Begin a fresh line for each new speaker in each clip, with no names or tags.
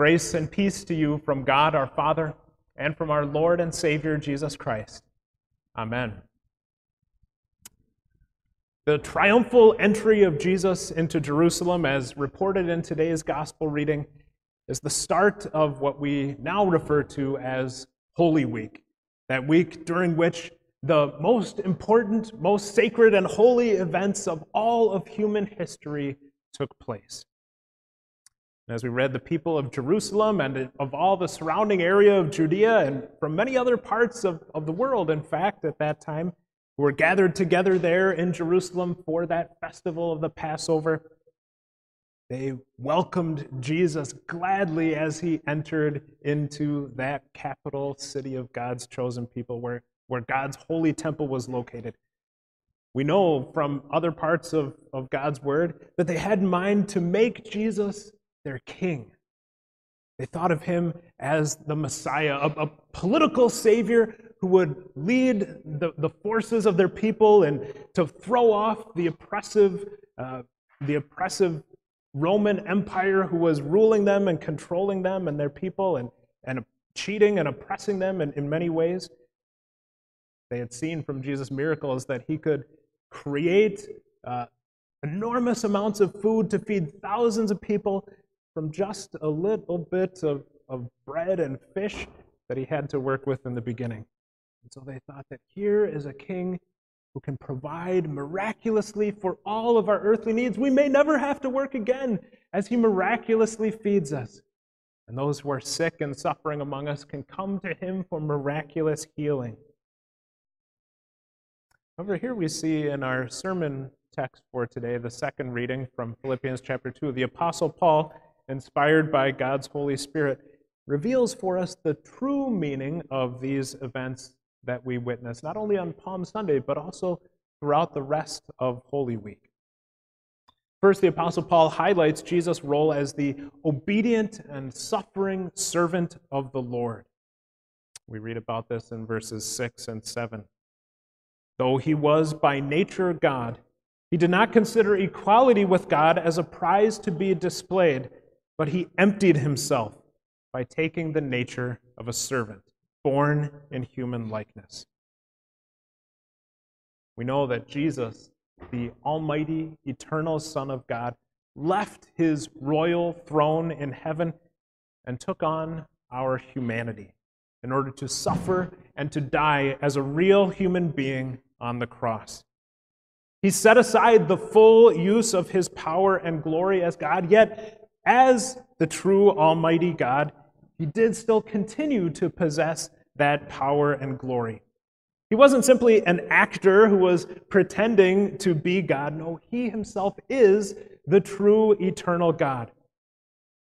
Grace and peace to you from God our Father and from our Lord and Savior Jesus Christ. Amen. The triumphal entry of Jesus into Jerusalem, as reported in today's gospel reading, is the start of what we now refer to as Holy Week, that week during which the most important, most sacred, and holy events of all of human history took place. As we read, the people of Jerusalem and of all the surrounding area of Judea and from many other parts of, of the world, in fact, at that time, were gathered together there in Jerusalem for that festival of the Passover, they welcomed Jesus gladly as he entered into that capital city of God's chosen people where, where God's holy temple was located. We know from other parts of, of God's word that they had in mind to make Jesus their king. They thought of him as the Messiah, a, a political savior who would lead the, the forces of their people and to throw off the oppressive, uh, the oppressive Roman Empire who was ruling them and controlling them and their people and, and cheating and oppressing them in, in many ways. They had seen from Jesus' miracles that he could create uh, enormous amounts of food to feed thousands of people from just a little bit of, of bread and fish that he had to work with in the beginning. And so they thought that here is a king who can provide miraculously for all of our earthly needs. We may never have to work again as he miraculously feeds us. And those who are sick and suffering among us can come to him for miraculous healing. Over here we see in our sermon text for today the second reading from Philippians chapter 2. The Apostle Paul inspired by God's Holy Spirit, reveals for us the true meaning of these events that we witness, not only on Palm Sunday, but also throughout the rest of Holy Week. First, the Apostle Paul highlights Jesus' role as the obedient and suffering servant of the Lord. We read about this in verses 6 and 7. Though he was by nature God, he did not consider equality with God as a prize to be displayed but he emptied himself by taking the nature of a servant, born in human likeness. We know that Jesus, the Almighty, eternal Son of God, left his royal throne in heaven and took on our humanity in order to suffer and to die as a real human being on the cross. He set aside the full use of his power and glory as God, yet as the true Almighty God, he did still continue to possess that power and glory. He wasn't simply an actor who was pretending to be God. No, he himself is the true eternal God.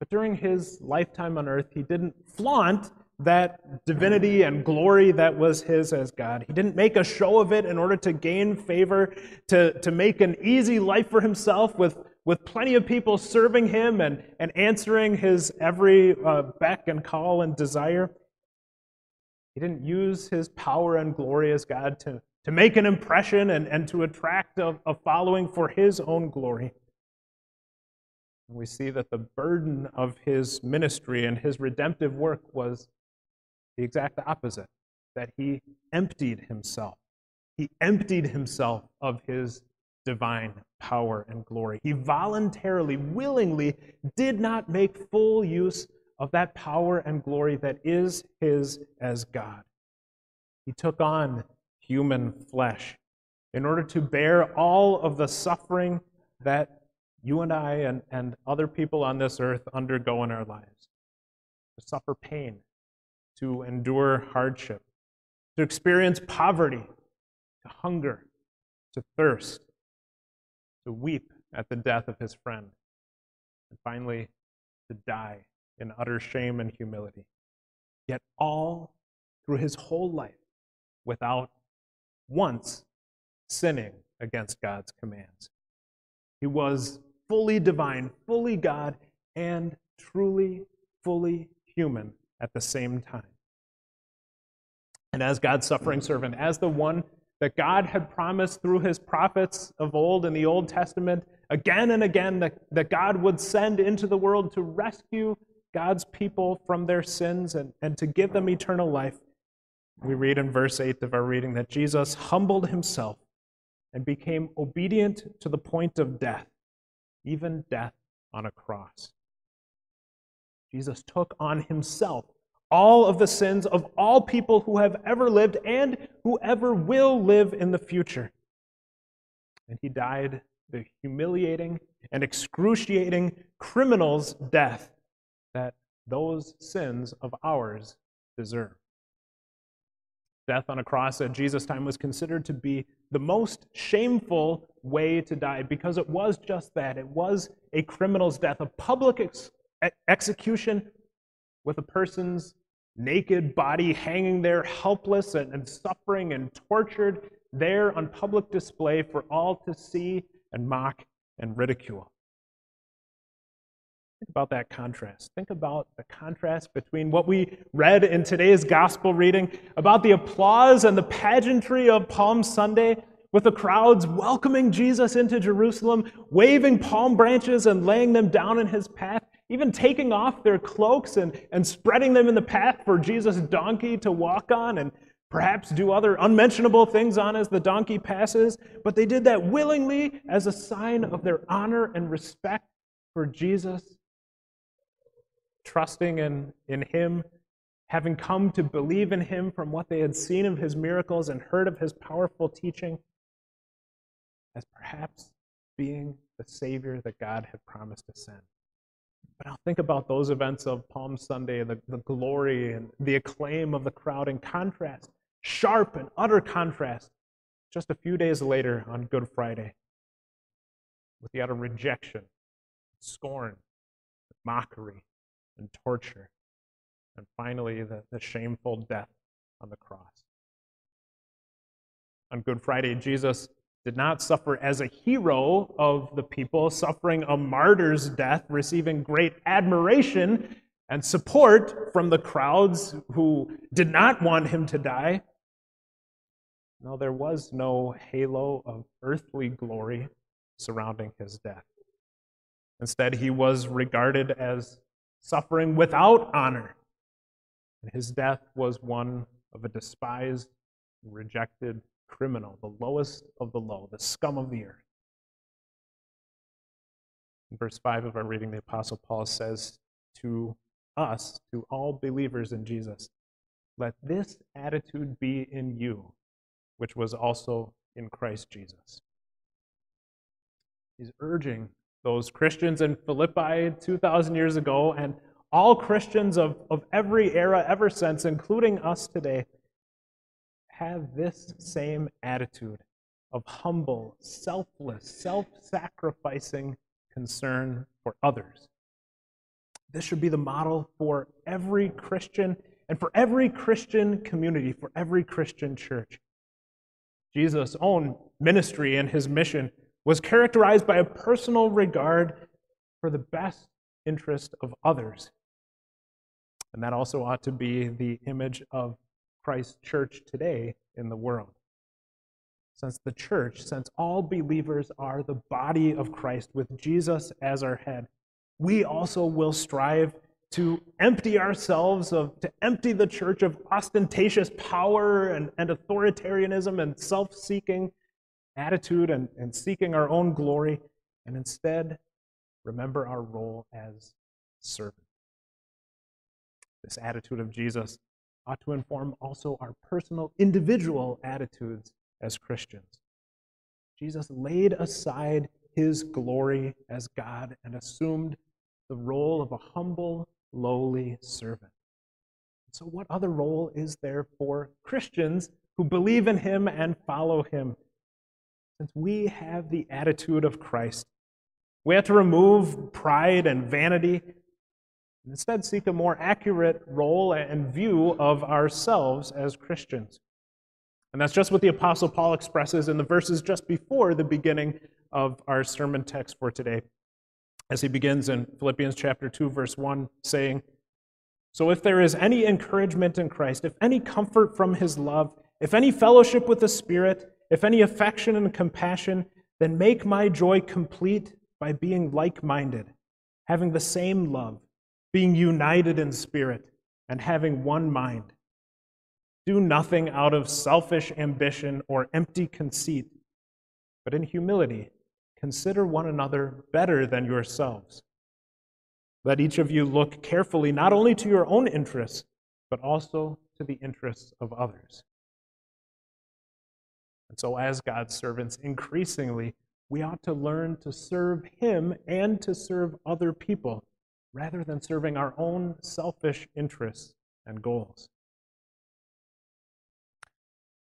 But during his lifetime on earth, he didn't flaunt that divinity and glory that was his as God. He didn't make a show of it in order to gain favor, to, to make an easy life for himself with with plenty of people serving him and, and answering his every uh, beck and call and desire. He didn't use his power and glory as God to, to make an impression and, and to attract a, a following for his own glory. And we see that the burden of his ministry and his redemptive work was the exact opposite that he emptied himself. He emptied himself of his divine power and glory. He voluntarily, willingly did not make full use of that power and glory that is his as God. He took on human flesh in order to bear all of the suffering that you and I and, and other people on this earth undergo in our lives. To suffer pain, to endure hardship, to experience poverty, to hunger, to thirst, to weep at the death of his friend, and finally to die in utter shame and humility. Yet all through his whole life without once sinning against God's commands. He was fully divine, fully God, and truly, fully human at the same time. And as God's suffering servant, as the one that God had promised through his prophets of old in the Old Testament again and again that, that God would send into the world to rescue God's people from their sins and, and to give them eternal life, we read in verse 8 of our reading that Jesus humbled himself and became obedient to the point of death, even death on a cross. Jesus took on himself all of the sins of all people who have ever lived and who ever will live in the future. And he died the humiliating and excruciating criminal's death that those sins of ours deserve. Death on a cross at Jesus' time was considered to be the most shameful way to die because it was just that. It was a criminal's death, a public ex- execution with a person's naked body hanging there, helpless and, and suffering and tortured, there on public display for all to see and mock and ridicule. Think about that contrast. Think about the contrast between what we read in today's gospel reading about the applause and the pageantry of Palm Sunday, with the crowds welcoming Jesus into Jerusalem, waving palm branches and laying them down in his path, even taking off their cloaks and, and spreading them in the path for Jesus' donkey to walk on and perhaps do other unmentionable things on as the donkey passes. But they did that willingly as a sign of their honor and respect for Jesus, trusting in, in him, having come to believe in him from what they had seen of his miracles and heard of his powerful teaching, as perhaps being the Savior that God had promised to send. But I'll think about those events of Palm Sunday, the, the glory and the acclaim of the crowd in contrast, sharp and utter contrast, just a few days later on Good Friday, with the utter rejection, scorn, mockery, and torture, and finally the, the shameful death on the cross. On Good Friday, Jesus did not suffer as a hero of the people, suffering a martyr's death, receiving great admiration and support from the crowds who did not want him to die. No, there was no halo of earthly glory surrounding his death. Instead, he was regarded as suffering without honor. And his death was one of a despised, rejected criminal, the lowest of the low, the scum of the earth. In verse 5 of our reading, the Apostle Paul says to us, to all believers in Jesus, let this attitude be in you, which was also in Christ Jesus. He's urging those Christians in Philippi 2,000 years ago and all Christians of, of every era ever since, including us today, have this same attitude of humble, selfless, self sacrificing concern for others. This should be the model for every Christian and for every Christian community, for every Christian church. Jesus' own ministry and his mission was characterized by a personal regard for the best interest of others. And that also ought to be the image of Christ's church today in the world. Since the church, since all believers are the body of Christ with Jesus as our head, we also will strive to empty ourselves of to empty the church of ostentatious power and, and authoritarianism and self-seeking attitude and, and seeking our own glory, and instead remember our role as servant. This attitude of Jesus ought to inform also our personal, individual attitudes as Christians. Jesus laid aside his glory as God and assumed the role of a humble, lowly servant. So, what other role is there for Christians who believe in him and follow him? Since we have the attitude of Christ, we have to remove pride and vanity and instead seek a more accurate role and view of ourselves as Christians. And that's just what the Apostle Paul expresses in the verses just before the beginning of our sermon text for today, as he begins in Philippians chapter 2, verse 1, saying, So if there is any encouragement in Christ, if any comfort from his love, if any fellowship with the Spirit, if any affection and compassion, then make my joy complete by being like minded, having the same love being united in spirit and having one mind. Do nothing out of selfish ambition or empty conceit, but in humility consider one another better than yourselves. Let each of you look carefully not only to your own interests, but also to the interests of others. And so, as God's servants, increasingly, we ought to learn to serve Him and to serve other people rather than serving our own selfish interests and goals.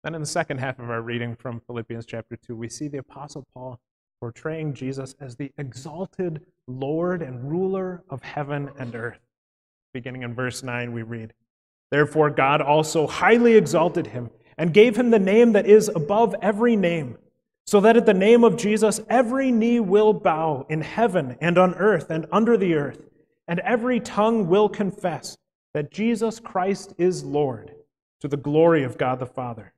Then, in the second half of our reading from Philippians chapter 2, we see the Apostle Paul portraying Jesus as the exalted Lord and ruler of heaven and earth. Beginning in verse 9, we read, Therefore, God also highly exalted him and gave him the name that is above every name, so that at the name of Jesus every knee will bow in heaven and on earth and under the earth and every tongue will confess that Jesus Christ is Lord, to the glory of God the Father.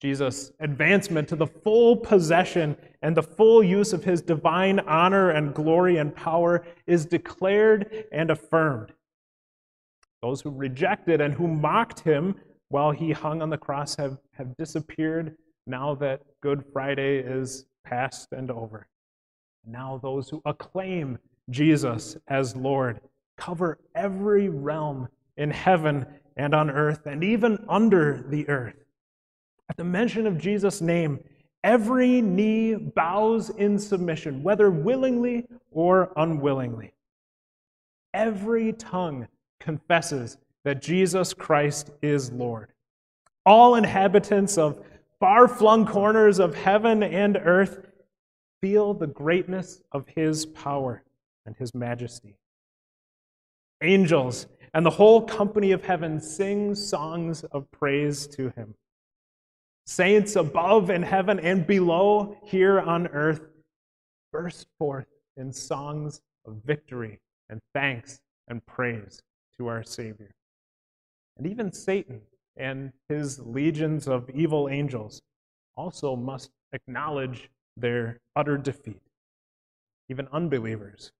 Jesus' advancement to the full possession and the full use of his divine honor and glory and power is declared and affirmed. Those who rejected and who mocked him while he hung on the cross have, have disappeared now that Good Friday is past and over. Now, those who acclaim Jesus as Lord cover every realm in heaven and on earth and even under the earth. At the mention of Jesus' name, every knee bows in submission, whether willingly or unwillingly. Every tongue confesses that Jesus Christ is Lord. All inhabitants of far flung corners of heaven and earth feel the greatness of his power and his majesty. Angels and the whole company of heaven sing songs of praise to him. Saints above in heaven and below here on earth burst forth in songs of victory and thanks and praise to our Savior. And even Satan and his legions of evil angels also must acknowledge their utter defeat. Even unbelievers,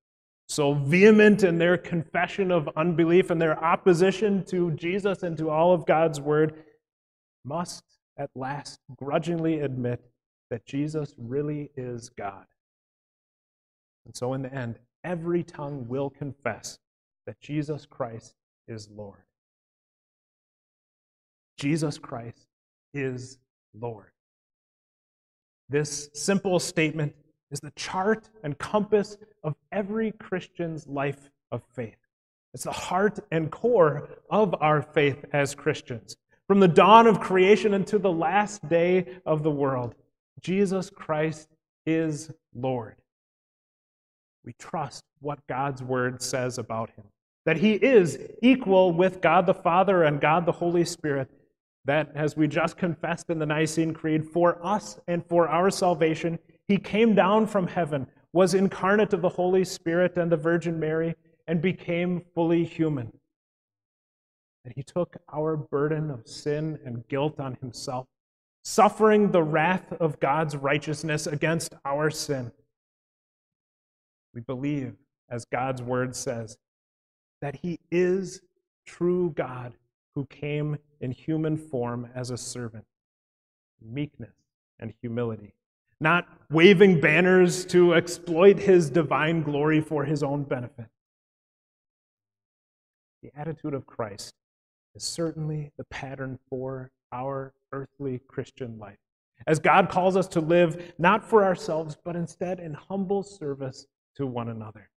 so vehement in their confession of unbelief and their opposition to Jesus and to all of God's word, must at last grudgingly admit that Jesus really is God. And so, in the end, every tongue will confess that Jesus Christ is Lord. Jesus Christ is Lord. This simple statement is the chart and compass of every Christian's life of faith. It's the heart and core of our faith as Christians. From the dawn of creation until the last day of the world, Jesus Christ is Lord. We trust what God's word says about him that he is equal with God the Father and God the Holy Spirit, that, as we just confessed in the Nicene Creed, for us and for our salvation, he came down from heaven, was incarnate of the Holy Spirit and the Virgin Mary, and became fully human. And he took our burden of sin and guilt on himself, suffering the wrath of God's righteousness against our sin. We believe, as God's word says, that he is true God who came in human form as a servant, meekness and humility, not waving banners to exploit his divine glory for his own benefit. The attitude of Christ is certainly the pattern for our earthly Christian life. As God calls us to live not for ourselves, but instead in humble service to one another.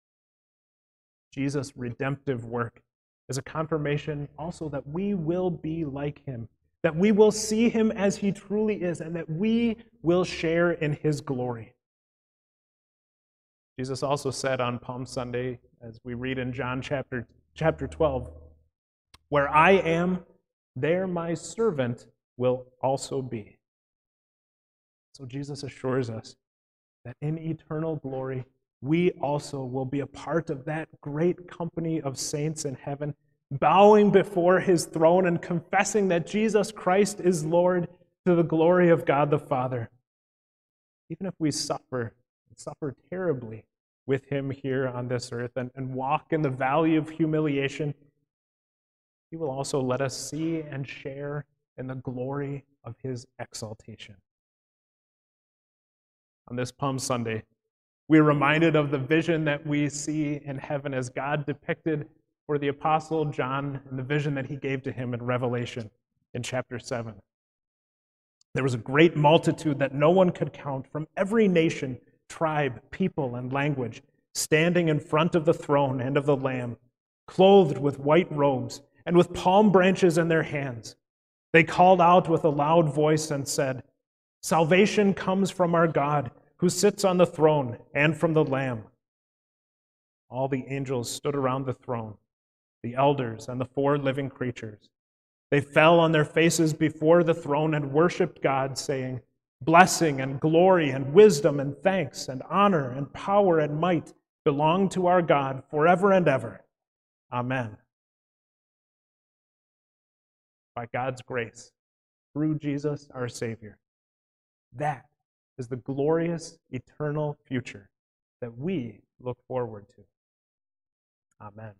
Jesus' redemptive work is a confirmation also that we will be like him, that we will see him as he truly is, and that we will share in his glory. Jesus also said on Palm Sunday, as we read in John chapter, chapter 12, Where I am, there my servant will also be. So Jesus assures us that in eternal glory, we also will be a part of that great company of saints in heaven bowing before his throne and confessing that Jesus Christ is Lord to the glory of God the Father. Even if we suffer, suffer terribly, with him here on this earth and, and walk in the valley of humiliation, he will also let us see and share in the glory of his exaltation. On this Palm Sunday, we are reminded of the vision that we see in heaven as God depicted for the Apostle John in the vision that he gave to him in Revelation in chapter 7. There was a great multitude that no one could count from every nation, tribe, people, and language, standing in front of the throne and of the Lamb, clothed with white robes and with palm branches in their hands. They called out with a loud voice and said, Salvation comes from our God who sits on the throne and from the Lamb. All the angels stood around the throne, the elders and the four living creatures. They fell on their faces before the throne and worshiped God, saying, Blessing and glory and wisdom and thanks and honor and power and might belong to our God forever and ever. Amen. By God's grace, through Jesus our Savior. That is the glorious eternal future that we look forward to. Amen.